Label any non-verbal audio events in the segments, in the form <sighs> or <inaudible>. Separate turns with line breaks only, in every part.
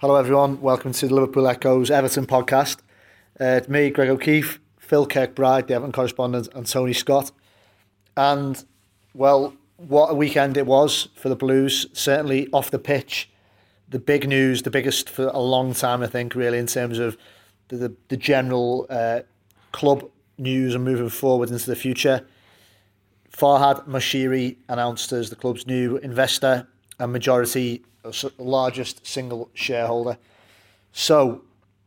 Hello, everyone. Welcome to the Liverpool Echo's Everton podcast. Uh, it's me, Greg O'Keefe, Phil Kirkbride, the Everton correspondent, and Tony Scott. And, well, what a weekend it was for the Blues. Certainly off the pitch, the big news, the biggest for a long time, I think, really, in terms of the, the, the general uh, club news and moving forward into the future. Farhad Moshiri announced as the club's new investor and majority largest single shareholder. So,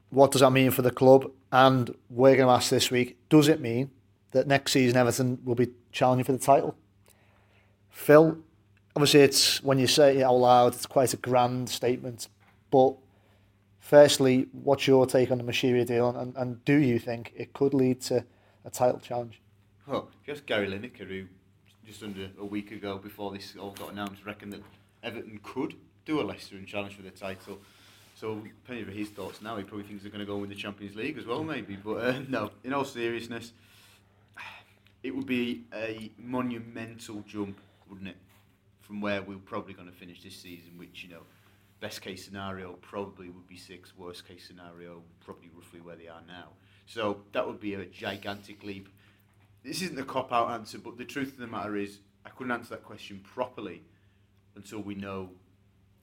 what does that mean for the club? And we're going to ask this week: Does it mean that next season Everton will be challenging for the title? Phil, obviously, it's when you say it out loud, it's quite a grand statement. But firstly, what's your take on the Moshiri deal, and, and do you think it could lead to a title challenge?
Well, just Gary Lineker, who just under a week ago, before this all got announced, reckoned that Everton could do a Leicester and challenge for the title. So, depending on his thoughts now, he probably thinks they're going to go win the Champions League as well, maybe. But uh, no, in all seriousness, <sighs> it would be a monumental jump, wouldn't it, from where we're probably going to finish this season, which, you know, best case scenario probably would be six, worst case scenario probably roughly where they are now. So that would be a gigantic leap. This isn't a cop out answer, but the truth of the matter is, I couldn't answer that question properly until we know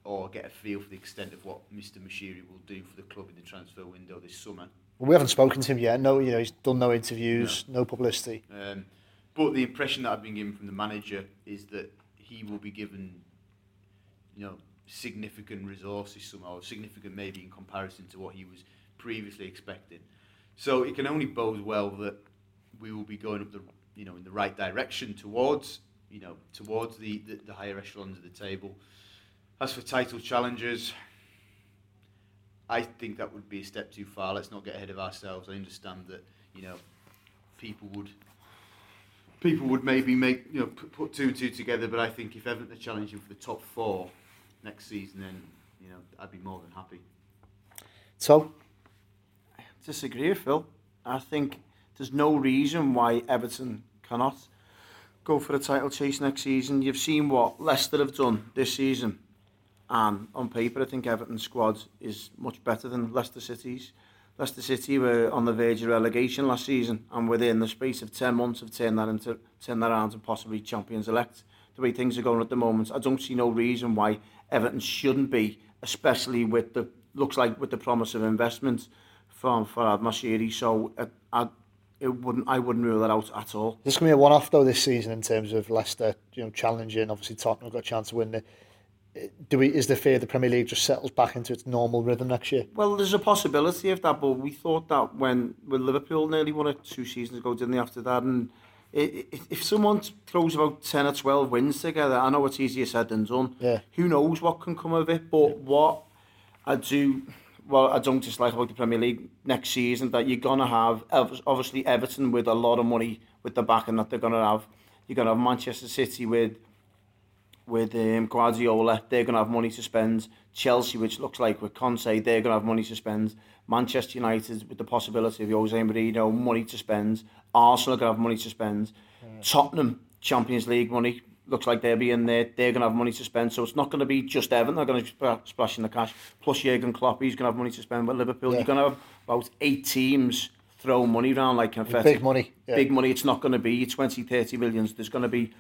or get a feel for the extent of what Mr. Moshiri will do for the club in the transfer window this summer.
Well, we haven't spoken to him yet. No, you know, he's done no interviews, no, no publicity.
Um, but the impression that I've been given from the manager is that he will be given, you know, significant resources somehow, significant maybe in comparison to what he was previously expecting. So it can only bode well that we will be going up the, you know, in the right direction towards, you know, towards the, the, the higher echelons of the table. As for title challenges, I think that would be a step too far. Let's not get ahead of ourselves. I understand that you know people would people would maybe make you know put, put two and two together, but I think if Everton are challenging for the top four next season, then you know I'd be more than happy.
So, I
disagree, Phil. I think there's no reason why Everton cannot go for a title chase next season. You've seen what Leicester have done this season. And on paper, I think Everton's squad is much better than Leicester City's. Leicester City were on the verge of relegation last season and within the space of 10 months have turned that into turned that around and possibly champions elect. The way things are going at the moment, I don't see no reason why Everton shouldn't be, especially with the looks like with the promise of investment from Farad Masiri. So uh, I, it wouldn't I wouldn't rule that out at all.
This is going to be a one-off though this season in terms of Leicester, you know, challenging. Obviously, Tottenham got a chance to win it. Do we is the fear the Premier League just settles back into its normal rhythm next year?
Well, there's a possibility of that, but we thought that when when Liverpool nearly won it two seasons ago, didn't they? After that, and if, if someone throws about 10 or 12 wins together, I know it's easier said than done.
Yeah.
Who knows what can come of it, but yeah. what I do well, I don't dislike about the Premier League next season that you're gonna have obviously Everton with a lot of money with the backing that they're gonna have. You're gonna have Manchester City with with um, Guardiola, they're going to have money to spend. Chelsea, which looks like with Conte, they're going to have money to spend. Manchester United, with the possibility of Jose Mourinho, money to spend. Arsenal to have money to spend. Yeah. Tottenham, Champions League money, looks like they'll be in there. They're going to have money to spend, so it's not going to be just Evan. They're going to be splashing the cash. Plus Jurgen Klopp, he's going to have money to spend. But Liverpool, yeah. you're going to have about eight teams throw money around like confetti.
Big money.
Yeah. Big money. It's not going to be 20, 30 millions. There's going to be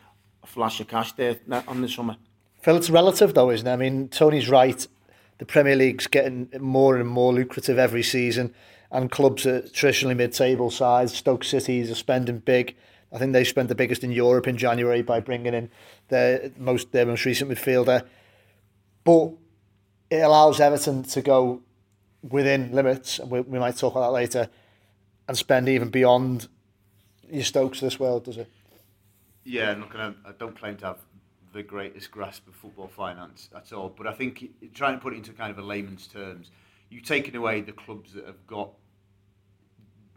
a flash of cash there on the summer.
Phil, it's relative though, isn't it? I mean, Tony's right. The Premier League's getting more and more lucrative every season, and clubs are traditionally mid-table sides. Stoke Cities are spending big. I think they spent the biggest in Europe in January by bringing in their most their most recent midfielder. But it allows Everton to go within limits, and we, we might talk about that later, and spend even beyond your Stokes this world, does it?
Yeah, I'm not gonna, I don't claim to have the greatest grasp of football finance at all, but I think trying to put it into kind of a layman's terms, you've taken away the clubs that have got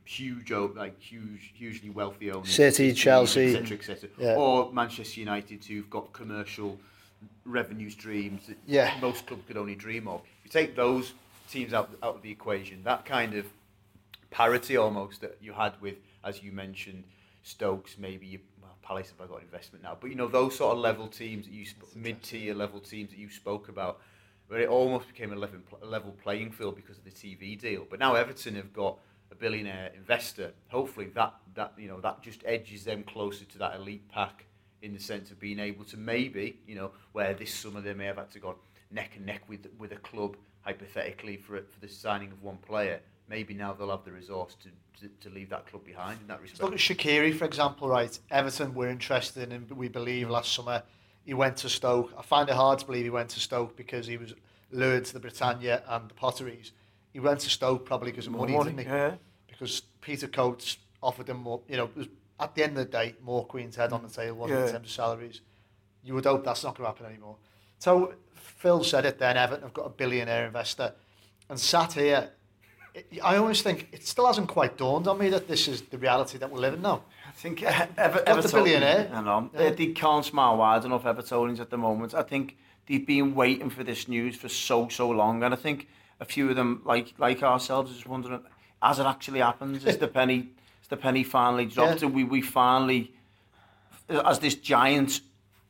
huge, like huge, hugely wealthy owners,
City, Chelsea,
etc., etc., yeah. or Manchester United who've got commercial revenue streams that
yeah.
most clubs could only dream of. You take those teams out out of the equation, that kind of parity almost that you had with, as you mentioned, Stokes, maybe you Palace have I got investment now, but you know those sort of level teams that you sp- mid tier level teams that you spoke about, where it almost became a level, a level playing field because of the TV deal. But now Everton have got a billionaire investor. Hopefully that that you know that just edges them closer to that elite pack in the sense of being able to maybe you know where this summer they may have had to go neck and neck with with a club hypothetically for for the signing of one player. Maybe now they'll have the resource to, to, to leave that club behind in that respect.
Look at Shaqiri, for example, right? Everton were interested in him, we believe, last summer. He went to Stoke. I find it hard to believe he went to Stoke because he was lured to the Britannia and the Potteries. He went to Stoke probably because of money,
money,
didn't he?
yeah.
Because Peter Coates offered him more, you know, it was, at the end of the day, more Queen's Head on the table, wasn't
Yeah.
in terms of salaries. You would hope that's not going to happen anymore. So Phil said it then, Everton have got a billionaire investor. And sat here, it, I always think it still hasn't quite dawned on me that this is the reality that we're living now.
I think uh, Ever,
the billionaire.
I know.
Yeah.
They, they can't smile wide enough, Evertonians, at the moment. I think they've been waiting for this news for so, so long. And I think a few of them, like like ourselves, is just wondering, as it actually happens, is the penny is the penny finally dropped?
Yeah.
And we, we finally, as this giant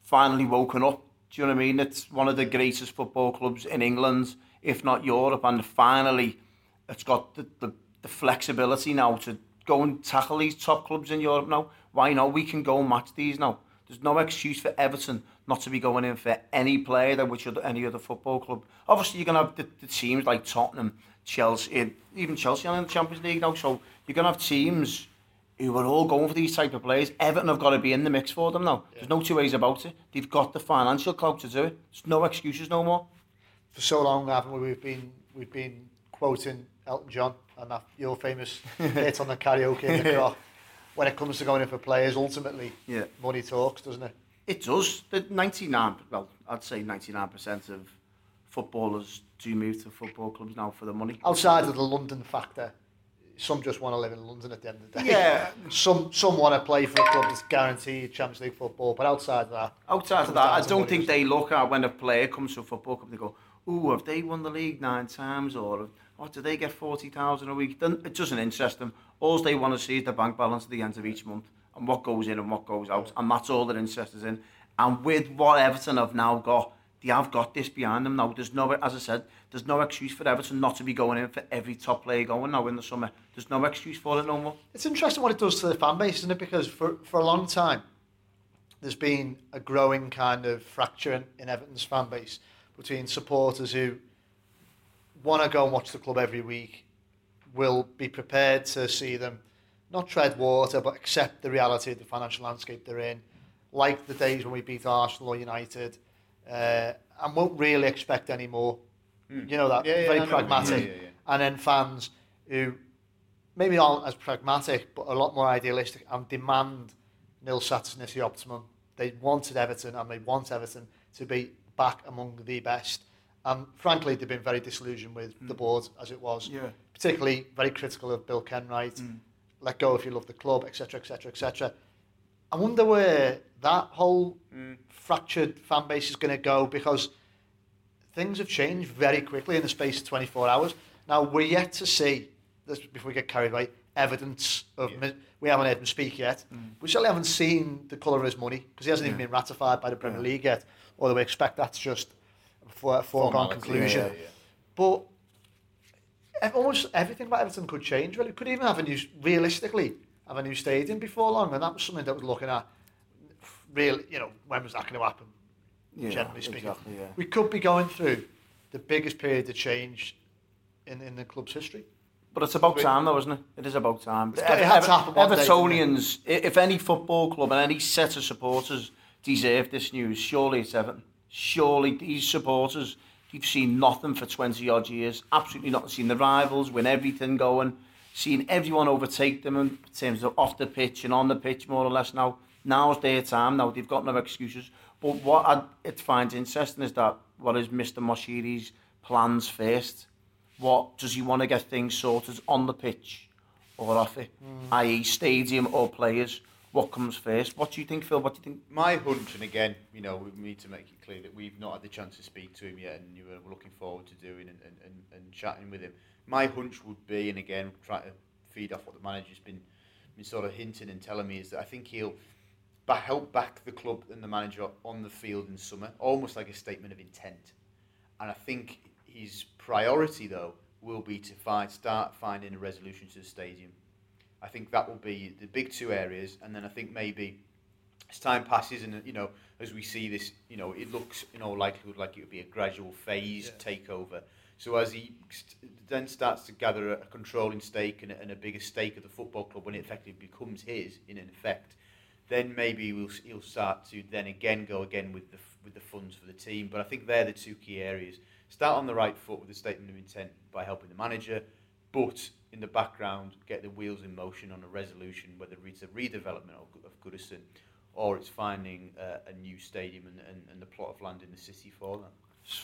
finally woken up? Do you know what I mean? It's one of the greatest football clubs in England, if not Europe. And finally, it's got the, the, the flexibility now to go and tackle these top clubs in Europe now. Why not? We can go and match these now. There's no excuse for Everton not to be going in for any player than which other, any other football club. Obviously, you're going to have the, the teams like Tottenham, Chelsea, even Chelsea are in the Champions League now. So you're going to have teams who are all going for these type of players. Everton have got to be in the mix for them now. There's no two ways about it. They've got the financial clout to do it. There's no excuses no more.
For so long, haven't we? We've been we've been quoting Elton John and that your famous <laughs> hit on the karaoke in the car. When it comes to going in for players, ultimately,
Yeah.
money talks, doesn't it?
It does. The 99, well, I'd say 99% of footballers do move to football clubs now for the money.
Outside of the London factor, some just want to live in London at the end of the day.
Yeah. <laughs>
Some some want to play for a club that's guaranteed Champions League football, but outside of that,
Outside of that, I don't think they look at when a player comes to a football club, they go, ooh, have they won the league nine times? Or, what, do they get 40,000 a week? Then It doesn't interest them. All they want to see is the bank balance at the end of each month and what goes in and what goes out. And that's all they're interested in. And with what Everton have now got, they have got this behind them now. There's no, as I said, there's no excuse for Everton not to be going in for every top player going now in the summer. There's no excuse for it no more.
It's interesting what it does to the fan base, isn't it? Because for, for a long time, there's been a growing kind of fracture in, in Everton's fan base between supporters who want to go and watch the club every week, will be prepared to see them not tread water, but accept the reality of the financial landscape they're in, like the days when we beat Arsenal or United, uh, and won't really expect any more. You know that.
Yeah,
very
I know what you mean.
pragmatic,
Yeah, yeah, yeah.
and then fans who maybe aren't as pragmatic, but a lot more idealistic and demand nil satis nisi optimum. They wanted Everton and they want Everton to be back among the best. And frankly, they've been very disillusioned with the mm. board as it was.
Yeah.
Particularly very critical of Bill Kenwright. Mm. Let go if you love the club, etc., etc., etc. I wonder where that whole mm. fractured fan base is going to go because things have changed very quickly in the space of 24 hours. Now, we're yet to see, this, before we get carried away, evidence of.
Yeah.
We haven't heard him speak yet. We certainly haven't seen the colour of his money because he hasn't even been ratified by the Premier
Yeah.
League yet. Although we expect that's just a fore- a foregone
Formality,
conclusion.
yeah, yeah.
But almost everything about Everton could change. Really, could even have a new, realistically, have a new stadium before long, and that was something that was looking at. Real, you know, when was that going to happen?
Yeah,
generally speaking,
exactly, yeah.
we could be going through the biggest period of change in, in the club's history.
But it's about time, though, isn't it? It is about time.
It's it had to happen one day.
Evertonians, i- if any football club and any set of supporters deserve this news, surely it's Everton. Surely these supporters, you've seen nothing for 20 odd years, absolutely not seen the rivals win everything going, seen everyone overtake them in terms of off the pitch and on the pitch, more or less now. Now's their time now, they've got no excuses. But what I it finds interesting is that what is Mr. Moshiri's plans first? What does he want to get things sorted on the pitch or off it, hmm. i.e., stadium or players? What comes first? What do you think, Phil? What do you think?
My hunch, and again, you know, we need to make it clear that we've not had the chance to speak to him yet, and you were looking forward to doing and, and, and, chatting with him. My hunch would be, and again, try to feed off what the manager's been, been sort of hinting and telling me, is that I think he'll help back the club and the manager on the field in summer, almost like a statement of intent. and I think his priority though will be to find start finding a resolution to the stadium. I think that will be the big two areas, and then I think maybe as time passes and you know as we see this, you know, it looks in all likelihood like it would be a gradual phased yeah. takeover. So as he st- then starts to gather a, a controlling stake and a, and a bigger stake of the football club when it effectively becomes his, in an effect, then maybe we'll, he'll start to then again go again with the with the funds for the team. But I think they're the two key areas. Start on the right foot with the statement of intent by helping the manager, but in the background get the wheels in motion on a resolution, whether it's a redevelopment of, of Goodison or it's finding uh, a new stadium and, and, and the plot of land in the city for them.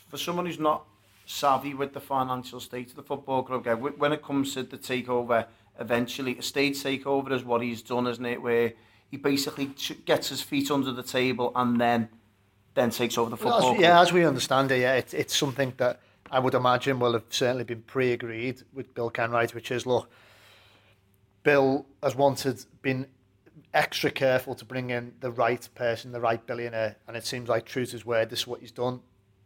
For someone who's not savvy with the financial state of the football club, when it comes to the takeover, eventually a state takeover is what he's done, isn't it? Where he basically gets his feet under the table and then then takes over the football.
Well,
as,
yeah, as we understand it, yeah, it's it's something that I would imagine, will have certainly been pre agreed with Bill Canwright, which is look, Bill has wanted, been extra careful to bring in the right person, the right billionaire, and it seems like truth is where this is what he's done.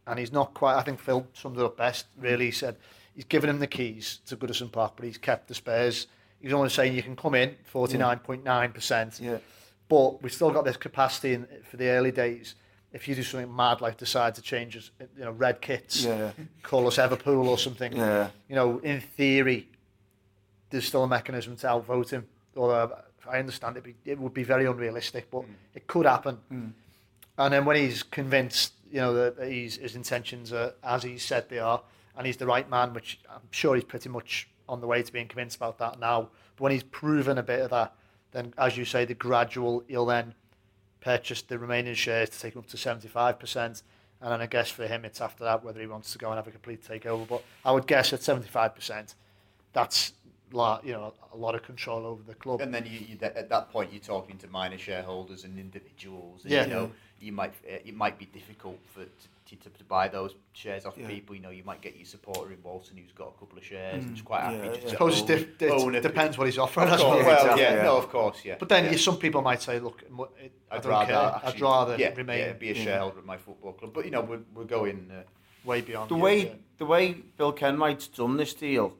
And he's not quite, I think Phil summed it up best, mm. really. He said he's given him the keys to Goodison Park, but he's kept the spares. He's only saying you can come in 49.9%.
Yeah.
But we've still got this capacity in, for the early days. If you do something mad, like decide to change, you know, red kits,
yeah.
call us Everpool or something,
yeah.
you know, in theory, there's still a mechanism to outvote him. Although I understand it, it would be very unrealistic, but mm. it could happen.
Mm.
And then when he's convinced, you know, that he's, his intentions are as he said they are, and he's the right man, which I'm sure he's pretty much on the way to being convinced about that now. But when he's proven a bit of that, then as you say, the gradual, he'll then purchase the remaining shares to take up to 75%. And then I guess for him, it's after that whether he wants to go and have a complete takeover. But I would guess at 75%, that's lot, you know, a lot of control over the club.
And then you, you at that point you're talking to minor shareholders and individuals. And,
yeah.
You know, you might it might be difficult for to, to, to buy those shares off yeah. people. You know, you might get your supporter in Walton who's got a couple of shares mm. and is quite happy. Yeah,
yeah. I suppose own, it, it depends what he's offering.
Of course, well, yeah, yeah, no, of course, yeah.
But then
yeah.
some people might say, look, it, I
I'd
don't
rather
care.
Actually,
I'd rather
yeah,
remain
yeah, be a shareholder of my football club. But you know, we're, we're going uh,
way beyond
the way the way Bill Kenwright's done this deal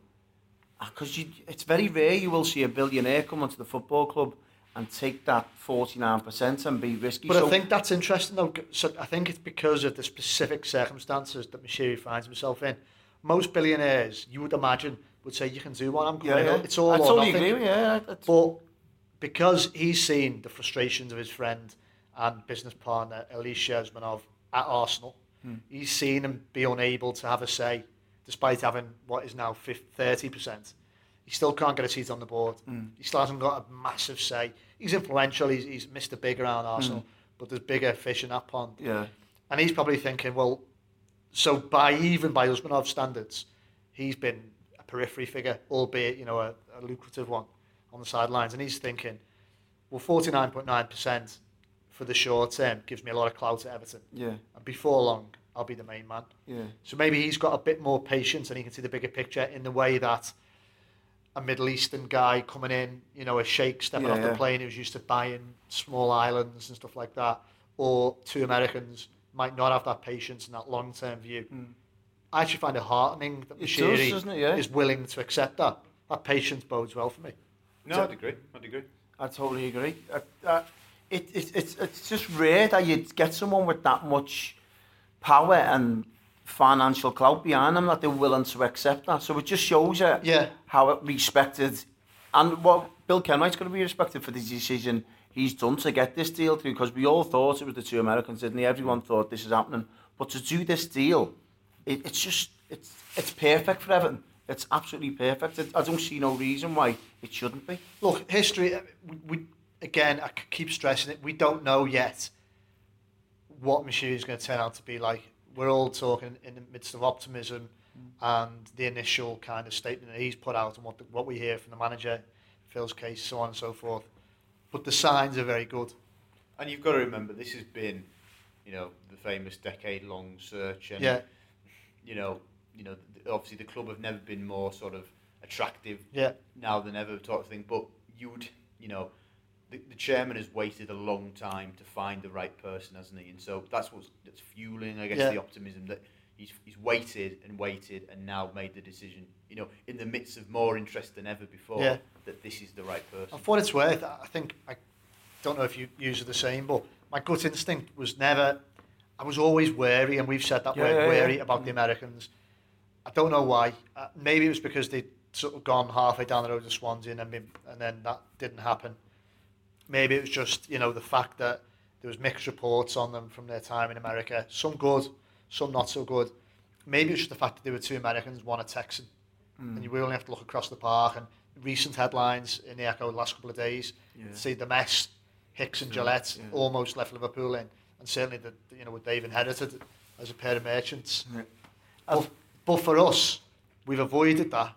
because it's very rare you will see a billionaire come onto the football club and take that 49% and be risky.
But
so,
I think that's interesting though. So I think it's because of the specific circumstances that Moshiri finds himself in. Most billionaires, you would imagine, would say, you can do what I'm coming yeah, yeah. It's all I
totally
nothing.
agree, yeah. That's...
But because he's seen the frustrations of his friend and business partner, Alisher Usmanov, at Arsenal, hmm. he's seen him be unable to have a say despite having what is now 30%. He still can't get a seat on the board.
Mm.
He still hasn't got a massive say. He's influential. He's, he's Mr. Big around Arsenal, mm. but there's bigger fish in that pond.
Yeah.
And he's probably thinking, well, so by even by Usmanov standards, he's been a periphery figure, albeit you know a, a lucrative one on the sidelines. And he's thinking, well, 49.9% for the short term gives me a lot of clout at Everton.
Yeah.
And before long, I'll be the main man.
Yeah.
So maybe he's got a bit more patience and he can see the bigger picture in the way that a Middle Eastern guy coming in, you know, a sheikh stepping yeah, off the yeah. plane who's used to buying small islands and stuff like that, or two Americans might not have that patience and that long term view.
Mm.
I actually find it heartening that Moshiri
yeah?
is willing to accept that. That patience bodes well for me.
No, so, I'd agree. I'd agree.
I totally agree. Uh, uh, it, it, it's, it's just rare that you get someone with that much power and financial clout behind them that they're willing to accept that. So it just shows you
yeah.
how it respected and what Bill Kenwright's going to be respected for the decision he's done to get this deal through because we all thought it was the two Americans, didn't we? Everyone thought this is happening. But to do this deal, it, it's just, it's, it's perfect for Everton. It's absolutely perfect. I don't see no reason why it shouldn't be.
Look, history, uh, we, we again, I keep stressing it, we don't know yet what Moshiri is going to turn out to be like. We're all talking in the midst of optimism mm. and the initial kind of statement that he's put out and what the, what we hear from the manager, Phil's case, so on and so forth. But the signs are very good.
And you've got to remember, this has been, you know, the famous decade-long search, and
yeah.
you know, you know, obviously the club have never been more sort of attractive
yeah.
now than ever, sort of thing. But you would, you know, the, the chairman has waited a long time to find the right person, hasn't he? And so that's what's that's fueling, I guess,
yeah.
the optimism that he's, he's waited and waited and now made the decision, you know, in the midst of more interest than ever before,
Yeah.
that this is the right person.
And for what it's worth, I think I don't know if you use it the same, but my gut instinct was never. I was always wary, and we've said that
Yeah,
word
yeah,
wary
yeah.
about the Americans. I don't know why. Uh, maybe it was because they'd sort of gone halfway down the road to Swansea, and then, and then that didn't happen. Maybe it was just you know the fact that there was mixed reports on them from their time in America. Some good, some not so good. Maybe it's just the fact that there were two Americans, one a Texan,
Hmm.
and you only have to look across the park and recent headlines in the Echo the last couple of days
Yeah.
see the mess Hicks and Gillett
yeah.
almost left Liverpool in, and certainly the you know what they've inherited as a pair of merchants.
Yeah.
But, but for us, we've avoided that,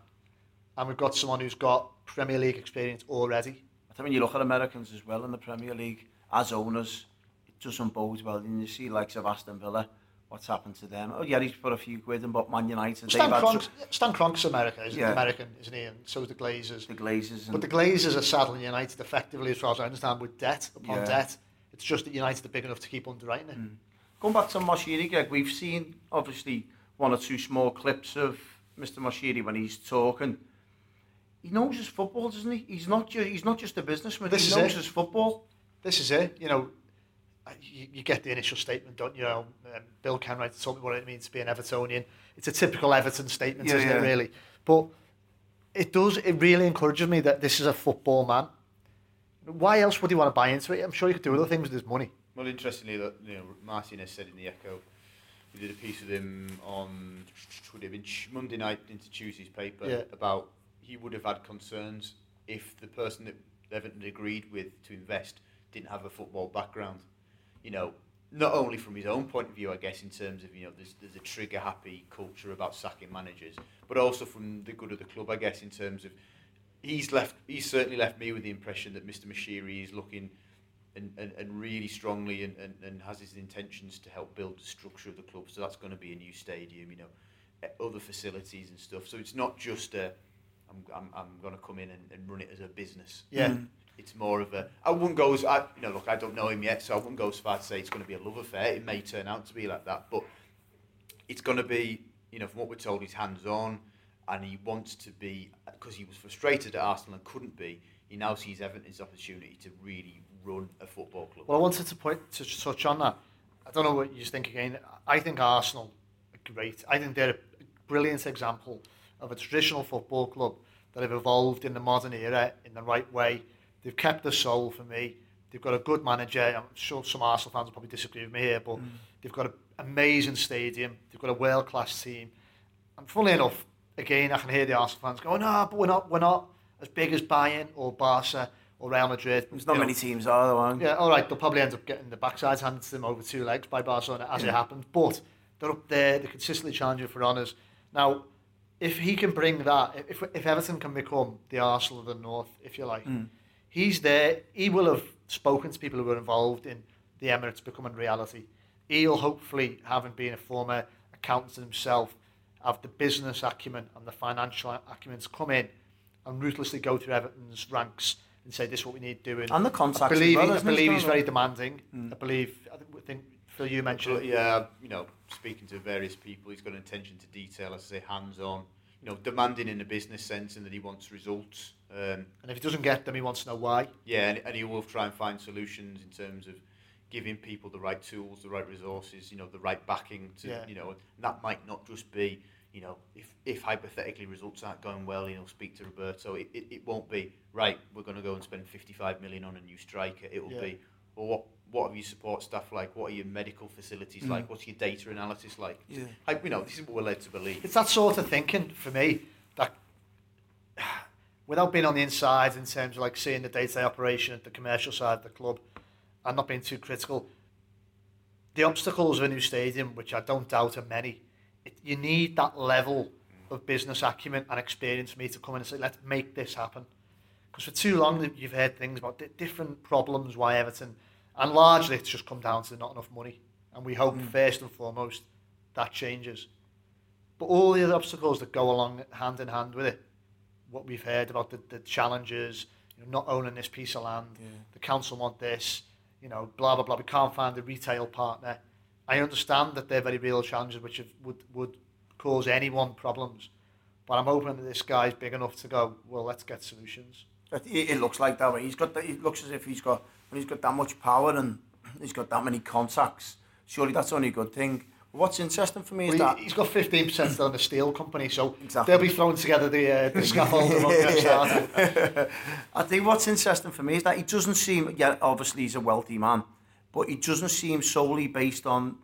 and we've got someone who's got Premier League experience already.
I mean, you look at Americans as well in the Premier League as owners, it doesn't bode well. And you see likes of Aston Villa, what's happened to them? Oh yeah, he's put a few quid in, but Man United.
Stan,
they've had...
Stan Kroenke's America, isn't
yeah.
American, isn't he? And so is the Glazers.
The Glazers. And...
But the Glazers are saddling United effectively, as far as I understand, with debt upon
yeah.
debt. It's just that United are big enough to keep underwriting it. Mm.
Going back to Moshiri, Greg, we've seen obviously one or two small clips of Mr. Moshiri when he's talking. He knows his football, doesn't he? He's not just he's not just a businessman.
This
he
is
knows
it.
his football.
this is it. You know, uh, you, you get the initial statement, don't you? know, um, Bill Kenwright told me what it means to be an Evertonian. It's a typical Everton statement,
Yeah,
isn't
yeah.
it? Really, but it does. It really encourages me that this is a football man. Why else would he want to buy into it? I'm sure he could do other things with his money.
Well, interestingly, that you know, Martinez said in the Echo, we did a piece with him on would it have been Monday night into Tuesday's paper
Yeah.
about he would have had concerns if the person that Everton agreed with to invest didn't have a football background. You know, not only from his own point of view, I guess, in terms of you know, there's there's a trigger happy culture about sacking managers, but also from the good of the club, I guess, in terms of he's left he's certainly left me with the impression that Mr. Moshiri is looking and, and, and really strongly and, and, and has his intentions to help build the structure of the club. So that's going to be a new stadium, you know, other facilities and stuff. So it's not just a I'm, I'm, I'm going to come in and, and run it as a business.
Yeah.
Mm.
It's more of a. I wouldn't go as I, you know. Look, I don't know him yet, so I wouldn't go as far to say it's going to be a love affair. It may turn out to be like that, but it's going to be, you know, from what we're told, he's hands on, and he wants to be because he was frustrated at Arsenal and couldn't be. He now sees Everton's opportunity to really run a football club.
Well, I wanted to point to touch on that. I don't know what you think again. I think Arsenal are great. I think they're a brilliant example of a traditional football club that have evolved in the modern era in the right way. They've kept the soul for me. They've got a good manager. I'm sure some Arsenal fans will probably disagree with me here, but mm. they've got an amazing stadium. They've got a world class team. And funnily enough, again, I can hear the Arsenal fans going, "No, but we're not. We're not as big as Bayern or Barca or Real Madrid."
There's not
You know,
many teams are there, aren't
yeah, all right. They'll probably end up getting the backside handed to them over two legs by Barcelona as it happens. But they're up there. They're consistently challenging for honours. Now, if he can bring that, if if Everton can become the Arsenal of the North, if you like, mm. he's there. He will have spoken to people who were involved in the Emirates becoming reality. He'll hopefully, having been a former accountant himself, have the business acumen and the financial acumen to come in and ruthlessly go through Everton's ranks and say, "This is what we need doing."
And the contacts
I believe,
well,
I believe he's very demanding. Mm. I believe, I think Phil, you mentioned
But yeah, you know, speaking to various people, he's got an attention to detail, as I say, hands on. You know, demanding in a business sense, and that he wants results. Um,
and if he doesn't get them, he wants to know why.
Yeah, and, and he will try and find solutions in terms of giving people the right tools, the right resources, you know, the right backing to,
Yeah.
you know, and that might not just be, you know, if, if hypothetically results aren't going well, you know, speak to Roberto. It, it, it won't be, right, we're going to go and spend 55 million on a new striker. It will
Yeah.
be, well, what, what have your support staff like? What are your medical facilities like? Mm. What's your data analysis like?
Yeah.
Like, you know, this is what we're led to believe.
It's that sort of thinking for me that, <sighs> without being on the inside in terms of like seeing the day-to-day operation at the commercial side of the club, and not being too critical, the obstacles of a new stadium, which I don't doubt are many, it, you need that level of business acumen and experience for me to come in and say, let's make this happen. Because for too long you've heard things about di- different problems why Everton, and largely it's just come down to not enough money. And we hope hmm. first and foremost that changes. But all the other obstacles that go along hand in hand with it, what we've heard about the, the challenges, you know, not owning this piece of land,
Yeah.
the council want this, you know, blah blah blah. We can't find a retail partner. I understand that they're very real challenges which have, would would cause anyone problems, but I'm hoping that this guy's big enough to go. Well, let's get solutions.
It, it looks like that way. He's got. The, it looks as if he's got when he's got that much power and he's got that many contacts. Surely that's only a good thing. What's interesting for me is
well,
that...
He's got 15% on the steel company, so
exactly.
they'll be throwing together the, uh, the scaffold yeah. <laughs>
I think what's interesting for me is that he doesn't seem... Yeah, obviously he's a wealthy man, but he doesn't seem solely based on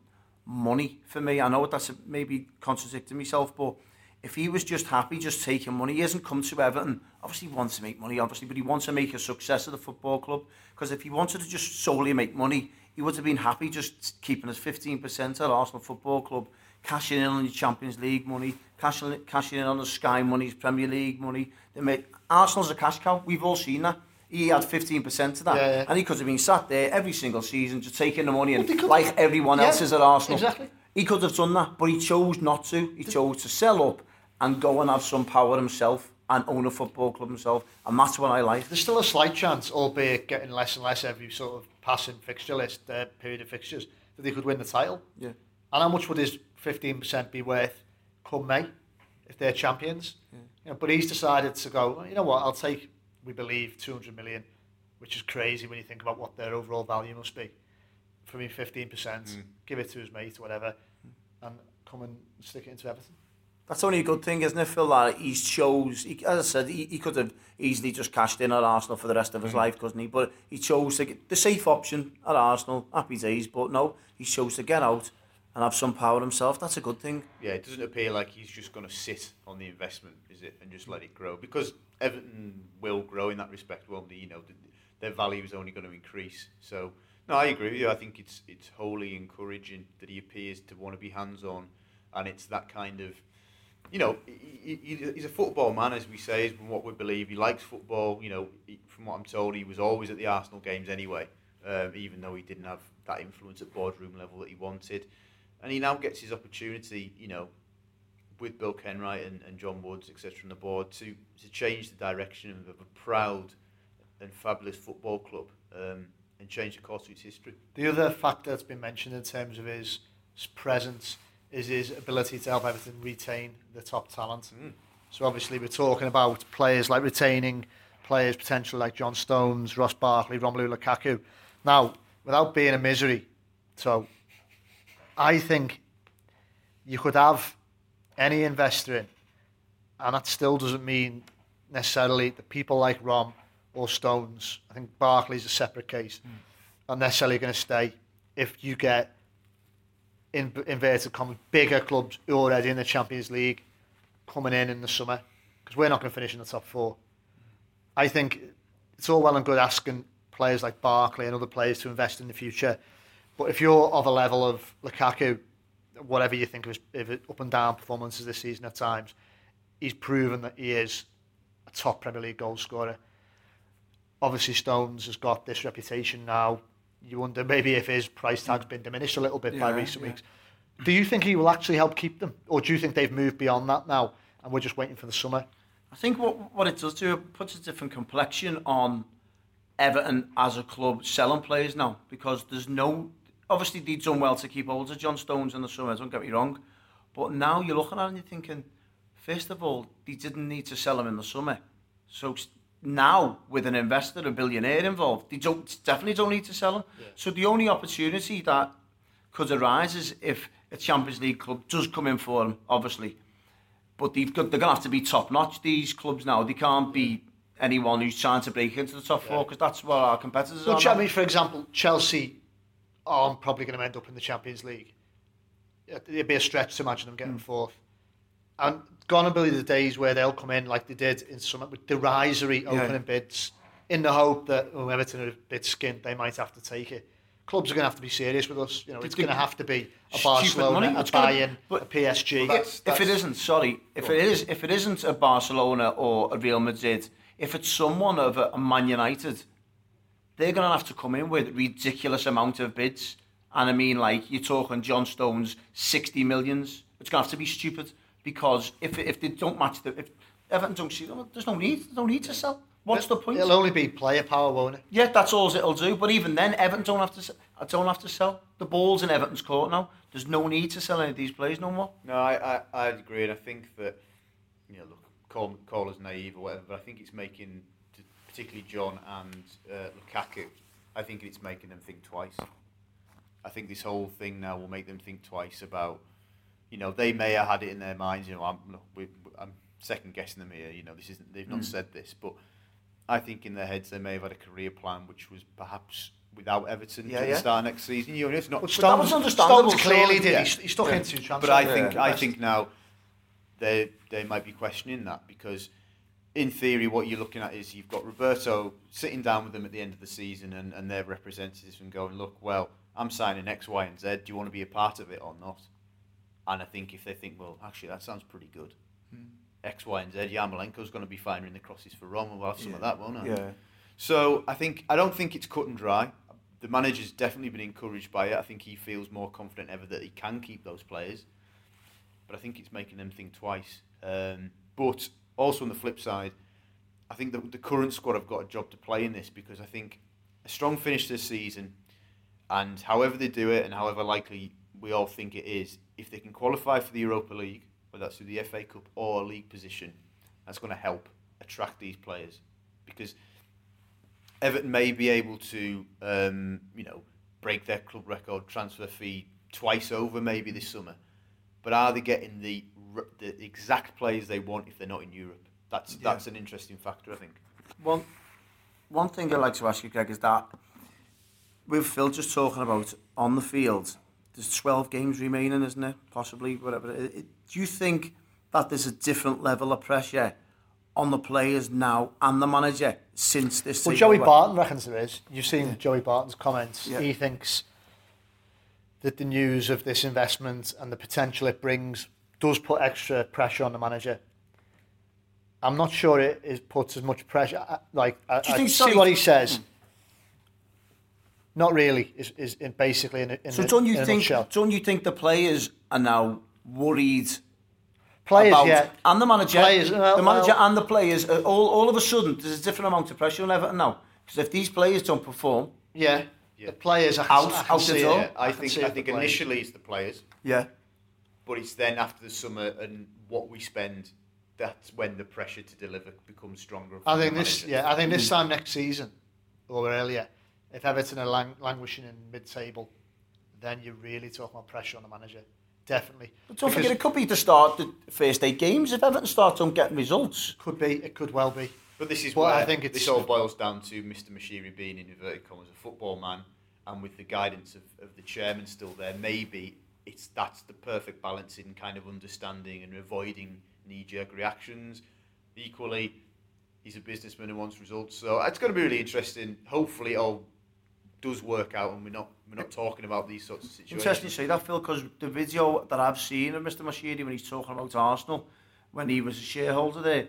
money for me. I know that's maybe contradicting myself, but if he was just happy just taking money, he hasn't come to Everton. Obviously, he wants to make money, obviously, but he wants to make a success of the football club. Because if he wanted to just solely make money, he would have been happy just keeping his 15% at Arsenal Football Club, cashing in on the Champions League money, cashing, cashing in on the Sky money, his Premier League money. They made, Arsenal's a cash cow. We've all seen that. He had 15% of that.
Yeah, yeah.
And he could have been sat there every single season just taking the money and
Well,
like everyone
Yeah,
else is at Arsenal.
exactly.
He could have done that, but he chose not to. He chose to sell up and go and have some power himself and own a football club himself. And that's what I like.
There's still a slight chance, albeit getting less and less every sort of passing fixture list, uh, period of fixtures, that they could win the title.
Yeah.
And how much would his 15% be worth come May if they're champions? You know, but he's decided to go, "Well, you know what, I'll take, we believe, 200 million, which is crazy when you think about what their overall value must be. For me, 15%, give it to his mate, or whatever, and come and stick it into Everton.
That's only a good thing, isn't it, Phil? That he chose, he, as I said, he, he could have easily just cashed in at Arsenal for the rest of his mm. life, couldn't he? But he chose to get the safe option at Arsenal, happy days. But no, he chose to get out and have some power himself. That's a good thing.
Yeah, it doesn't appear like he's just going to sit on the investment, is it, and just let it grow? Because Everton will grow in that respect, won't they? You know, th- their value is only going to increase. So, no, I agree with you. I think it's it's wholly encouraging that he appears to want to be hands on, and it's that kind of, you know, he, he, he's a football man, as we say, from what we believe. He likes football. You know, he, from what I'm told, he was always at the Arsenal games anyway, um, even though he didn't have that influence at boardroom level that he wanted and he now gets his opportunity, you know, with Bill Kenwright and, and John Woods, etc., on the board to, to change the direction of a proud and fabulous football club um, and change the course of its history.
The other factor that's been mentioned in terms of his presence is his ability to help Everton retain the top talent. Hmm. So obviously we're talking about players like retaining players potentially like John Stones, Ross Barkley, Romelu Lukaku. Now, without being a misery, so I think you could have any investor in, and that still doesn't mean necessarily the people like Rom or Stones. I think Barkley's a separate case. Hmm. Are necessarily going to stay if you get in inverted commas bigger clubs already in the Champions League coming in in the summer because we're not going to finish in the top four. I think it's all well and good asking players like Barkley and other players to invest in the future, but if you're of a level of Lukaku, whatever you think of his, up and down performances this season at times, he's proven that he is a top Premier League goal scorer. Obviously, Stones has got this reputation now. You wonder maybe if his price tag's been diminished a little bit by recent
yeah.
weeks. Do you think he will actually help keep them, or do you think they've moved beyond that now and we're just waiting for the summer?
I think what what it does do it puts a different complexion on Everton as a club selling players now because there's no obviously they've done well to keep hold of John Stones in the summer. Don't get me wrong, but now you're looking at it and you're thinking, first of all, they didn't need to sell him in the summer, so now with an investor, a billionaire involved, they don't definitely don't need to sell him. So the only opportunity that could arise is if a Champions League club does come in for him, obviously but they've got, they're going to have to be top notch. These clubs now they can't be anyone who's trying to break into the top four because that's what our competitors
Well,
are.
Che- I mean, for example, Chelsea aren't probably going to end up in the Champions League. It'd be a stretch to imagine them getting hmm. fourth. And gone will be the days where they'll come in like they did in summer with derisory opening bids in the hope that oh, Everton are a bit skint, they might have to take it. Clubs are going to have to be serious with us. You know, it's going to have to be a Barcelona,
money.
a
It's gonna-
Bayern, a PSG.
That's-
if it isn't, sorry, if it is, if it isn't a Barcelona or a Real Madrid, if it's someone of a, a Man United, they're going to have to come in with ridiculous amount of bids. And I mean, like you're talking John Stones, sixty millions. It's going to have to be stupid because if if they don't match the if Everton don't see them, there's no need, there's no need to sell. What's the point?
It'll only be player power, won't it?
Yeah, that's all it'll do. But even then, Everton don't have to. s- Don't have to sell. The ball's in Everton's court now. There's no need to sell any of these players no more.
No, I, I, I agree, and I think that you know, look, call call us naive or whatever, but I think it's making, particularly John and uh, Lukaku, I think it's making them think twice. I think this whole thing now will make them think twice about, you know, they may have had it in their minds. You know, I'm we, I'm second guessing them here. You know, this isn't they've not
Mm.
said this, but I think in their heads they may have had a career plan which was perhaps without Everton
Yeah,
to
yeah.
the start next season. You know, it's not.
But
that was understandable,
clearly did.
Yeah.
He, he stuck
Yeah.
into transfer.
But I
Yeah.
think I think now they they might be questioning that because in theory what you're looking at is you've got Roberto sitting down with them at the end of the season and, and their representatives and going, Look, well, I'm signing X, Y, and Z, do you want to be a part of it or not? And I think if they think, Well, actually that sounds pretty good. X, Y, and Z, Yarmolenko's going to be firing the crosses for Rom. We'll have some of that, won't I?
Yeah.
So I think I don't think it's cut and dry. The manager's definitely been encouraged by it. I think he feels more confident ever that he can keep those players. But I think it's making them think twice. Um, but also on the flip side, I think the, the current squad have got a job to play in this because I think a strong finish this season, and however they do it, and however likely we all think it is, if they can qualify for the Europa League, whether that's through the FA Cup or a league position, that's going to help attract these players because Everton may be able to, um, you know, break their club record transfer fee twice over maybe this summer, but are they getting the the exact players they want if they're not in Europe? That's
Yeah.
that's an interesting factor, I think.
One, one thing I'd like to ask you, Greg, is that with Phil just talking about on the field, there's 12 games remaining, isn't it? Possibly, whatever. It- it- do you think that there's a different level of pressure on the players now and the manager since this
Well? Joey Barton reckons there is. You've seen Joey Barton's comments.
Yeah.
He thinks that the news of this investment and the potential it brings does put extra pressure on the manager. I'm not sure it is puts as much pressure. I- Like I, I see
sorry-
what he says. Hmm. Not really. Is is in basically in a, in
So
a,
don't you
in
think? Don't you think the players are now worried
players?
about
yeah,
and the manager,
Players, well-
the manager
well-
and the players? uh, All all of a sudden, there's a different amount of pressure on Everton now because if these players don't perform,
yeah.
Yeah.
The players I can,
Out-
I
out
see
the
it.
door.
Yeah, I
can
think I think
the players.
initially it's the players,
yeah,
but it's then after the summer and what we spend. That's when the pressure to deliver becomes stronger.
I think this, yeah, I think this time next season or earlier, if Everton are lang- languishing in mid-table, then you're really talking about pressure on the manager. Definitely.
but don't
Because
forget it could be to start the first eight games if Everton start on getting results.
could be, it could well be.
But this is
Well,
where
I think it's-
this all boils down to Mr. Moshiri being in inverted commas a football man, and with the guidance of, of the chairman still there, maybe it's that's the perfect balance in kind of understanding and avoiding knee-jerk reactions. Equally, he's a businessman who wants results, so it's going to be really interesting. Hopefully, it all does work out, and we're not we're not talking about these sorts of situations.
Interesting you say that, Phil, because the video that I've seen of Mr. Moshiri when he's talking about Arsenal, when he was a shareholder there,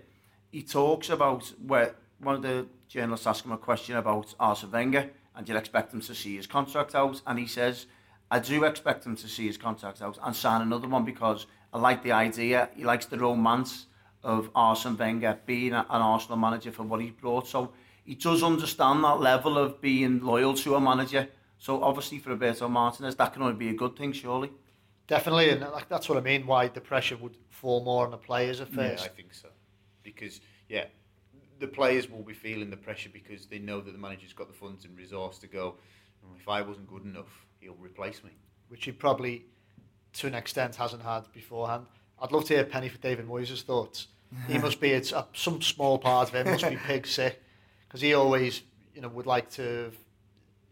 he talks about where one of the journalists asked him a question about Arsene Wenger, and you'd expect him to see his contract out, and he says, I do expect him to see his contract out and sign another one because I like the idea. He likes the romance of Arsene Wenger being an Arsenal manager for what he brought. So he does understand that level of being loyal to a manager. So obviously for Roberto Martinez, that can only be a good thing, surely.
Definitely, and like, that's what I mean, why the pressure would fall more on the players at first. Yeah.
I think so. Because yeah, the players will be feeling the pressure because they know that the manager's got the funds and resource to go. "Oh, If I wasn't good enough, he'll replace me.
which he probably, to an extent, hasn't had beforehand. I'd love to hear Penny for David Moyes' thoughts. He <laughs> must be, it's uh, some small part of him must be pig sick, because he always, you know, would like to, have,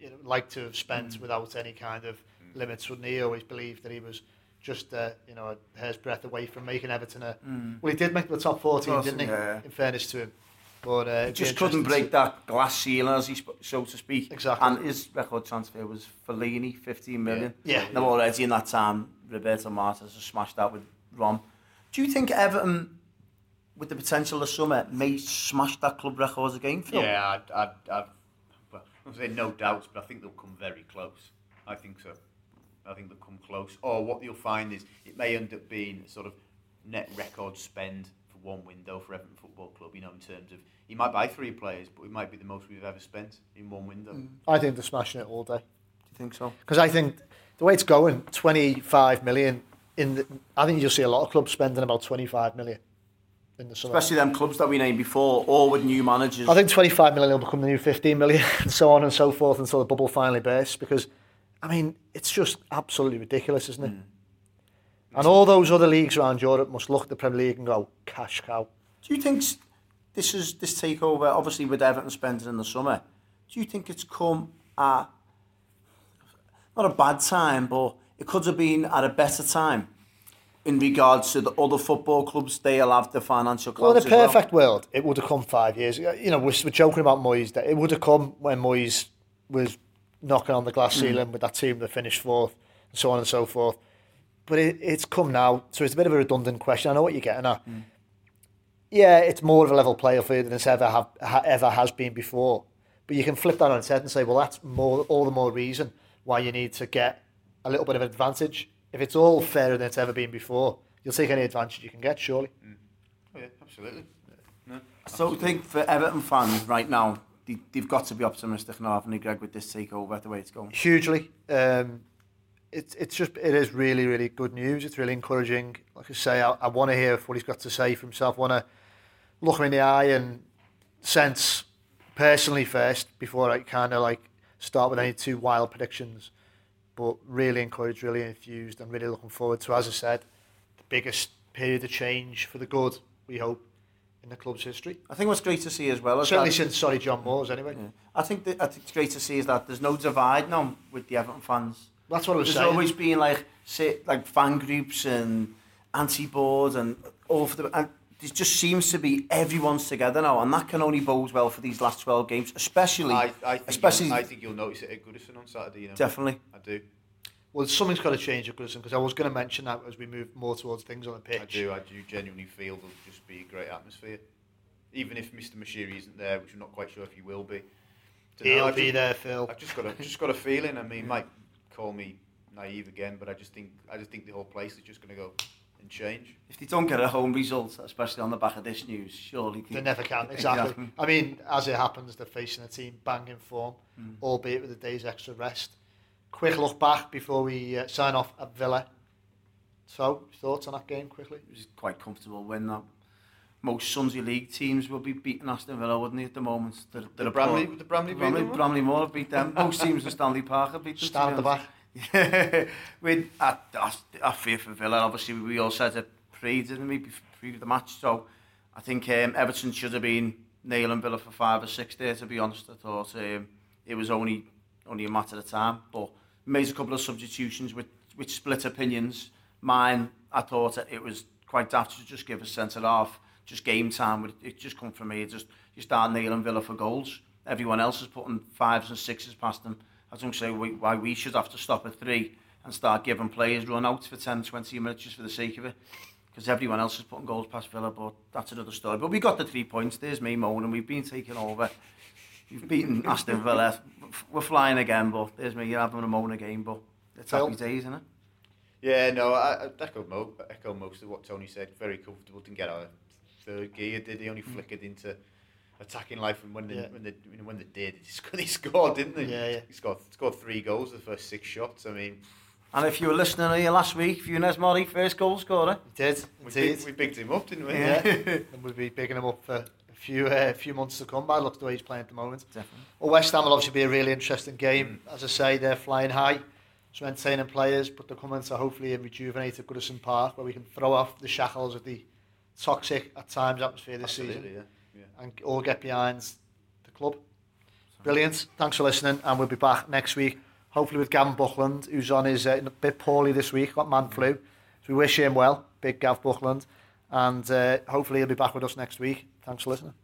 you know, like to have spent without any kind of limits. Wouldn't he? He always believed that he was just, uh, you know, a hair's breadth away from making Everton a. Well, he did make the top 14,
Course,
didn't he?
yeah.
In fairness to him, but uh,
He just couldn't break that glass ceiling, as he sp- so to speak.
Exactly.
And his record transfer was Fellaini, 15 million.
Yeah. Yeah.
Now already in that time, Roberto Martinez has smashed that with Rom. Do you think Everton, with the potential this summer, may smash that club records again, Phil?
Yeah, I'd, I'd, I'd, well, I'm saying no doubts, but I think they'll come very close. I think so. I think they'll come close. Or what you'll find is it may end up being sort of net record spend for one window for Everton Football Club. You know, in terms of he might buy three players, but it might be the most we've ever spent in one window.
Mm.
I think they're smashing it all day.
Do you think so?
Because I think the way it's going, 25 million in the, I think you'll see a lot of clubs spending about 25 million in the summer.
Especially them clubs that we named before, all with new managers.
I think 25 million will become the new 15 million <laughs> and so on and so forth until the bubble finally bursts because, I mean, it's just absolutely ridiculous, isn't it? Mm. And all those other leagues around Europe must look at the Premier League and go, cash cow.
Do you think this is this takeover, obviously with Everton spending in the summer, do you think it's come at not a bad time, but it could have been at a better time in regards to the other football clubs, they'll have the financial
Well, in a perfect well. world, it would have come five years. Ago. You know, we're, we're joking about Moyes. That it would have come when Moyes was knocking on the glass mm. ceiling with that team that finished fourth, and so on and so forth. But it, it's come now, so it's a bit of a redundant question. I know what you're getting at. Mm. Yeah, it's more of a level player field than it's ever have ha, ever has been before. But you can flip that on its head and say, well, that's more all the more reason why you need to get a little bit of advantage If it's all fairer than it's ever been before, you'll take any advantage you can get, surely.
Oh, yeah, absolutely. No,
So I think for Everton fans right now, they, they've got to be optimistic now, haven't they, Greg, with this takeover, the way it's going?
hugely. Um, it's it's just it is really really good news. It's really encouraging. Like I say, I, I want to hear what he's got to say for himself. I Want to look him in the eye and sense personally first before I kind of like start with any too wild predictions. but really encouraged, really enthused, and really looking forward to, as I said, the biggest period of change for the good, we hope, in the club's history.
I think what's great to see as well is
Certainly
that,
since, sorry, John Moores, anyway.
Yeah. I, think that, I think it's great to see is that there's no divide now with the Everton fans.
That's what I was
there's
saying.
There's always been like, say, like fan groups and anti-boards and all for the... And there just seems to be everyone's together now, and that can only bode well for these last 12 games, especially
I, I, think
especially
you'll, I think you'll notice it at Goodison on Saturday. You know,
definitely.
I do.
Well, something's got to change at Goodison because I was going to mention that as we move more towards things on the pitch.
I do. I do genuinely feel there'll just be a great atmosphere, even if Mr. Moshiri isn't there, which I'm not quite sure if he will be.
He'll
I've
be
just-
there, Phil.
I've just got a just got a feeling. I mean, might call me naive again, but I just think I just think the whole place is just going to go and change.
If they don't get a home result, especially on the back of this news, surely
they, they never can. Exactly.
exactly.
I mean, as it happens, they're facing a team banging form,
mm.
albeit with a day's extra rest. Quick look back before we uh, sign off at Villa. So, thoughts on that game quickly?
It was quite comfortable win that. Most Sunday League teams will be beating Aston Villa, wouldn't they, at the moment? They're, they're
the, Bramley,
poor,
the Bramley, the
Bramley,
Bramley,
Bramley Moore have beat them. Most teams in Stanley Park have beat them.
Stand the back
we, I, I, I fear for Villa. Obviously, we all said it pre, didn't we, pre the match. So I think um, Everton should have been nailing Villa for five or six there, to be honest. I thought um, it was only only a matter of time. But made a couple of substitutions with, which split opinions. Mine, I thought it was quite daft to just give a centre half, just game time. It just come from me. Just you start nailing Villa for goals. Everyone else is putting fives and sixes past them. I don't say why we should have to stop at three and start giving players run out for 10, 20 minutes just for the sake of it. Because everyone else is putting goals past Villa, but that's another story. But we got the three points. There's me moaning. We've been taken over. We've beaten Aston Villa. We're flying again, but there's me having a moan again. But it's happy days, isn't it?
Yeah, no, I, I echo, mo, echo most of what Tony said. Very comfortable. Didn't get out of third gear, did he? Only flickered into attacking life, and when they,
Yeah.
when they you know, when they did, he scored, he scored, didn't he?
Yeah, yeah.
He scored scored three goals the first six shots. I mean,
And if you were listening here last week, Funes Mori, first goal scorer.
He did,
we,
indeed.
big, we bigged him up, didn't we?
yeah. <laughs> and we'll be picking him up for a few uh, few months to come by the look the way he's playing at the moment.
Definitely.
Well, West Ham will obviously be a really interesting game. As I say, they're flying high, some entertaining players, but they're coming to hopefully a rejuvenated Goodison Park where we can throw off the shackles of the toxic at times atmosphere this
Absolutely,
season
yeah. Yeah.
and all get behind the club. Brilliant. Thanks for listening, and we'll be back next week, hopefully with Gavin Buckland, who's on his uh, a bit poorly this week, got man flu. So we wish him well, big Gav Buckland, and uh, hopefully he'll be back with us next week. Thanks for listening.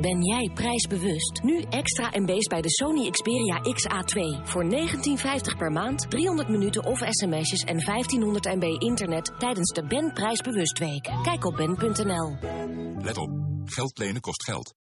Ben jij prijsbewust? Nu extra MB's bij de Sony Xperia XA2. Voor 19,50 per maand, 300 minuten of sms'jes en 1500 MB internet tijdens de Ben Prijsbewust Week. Kijk op ben.nl.
Let op. Geld lenen kost geld.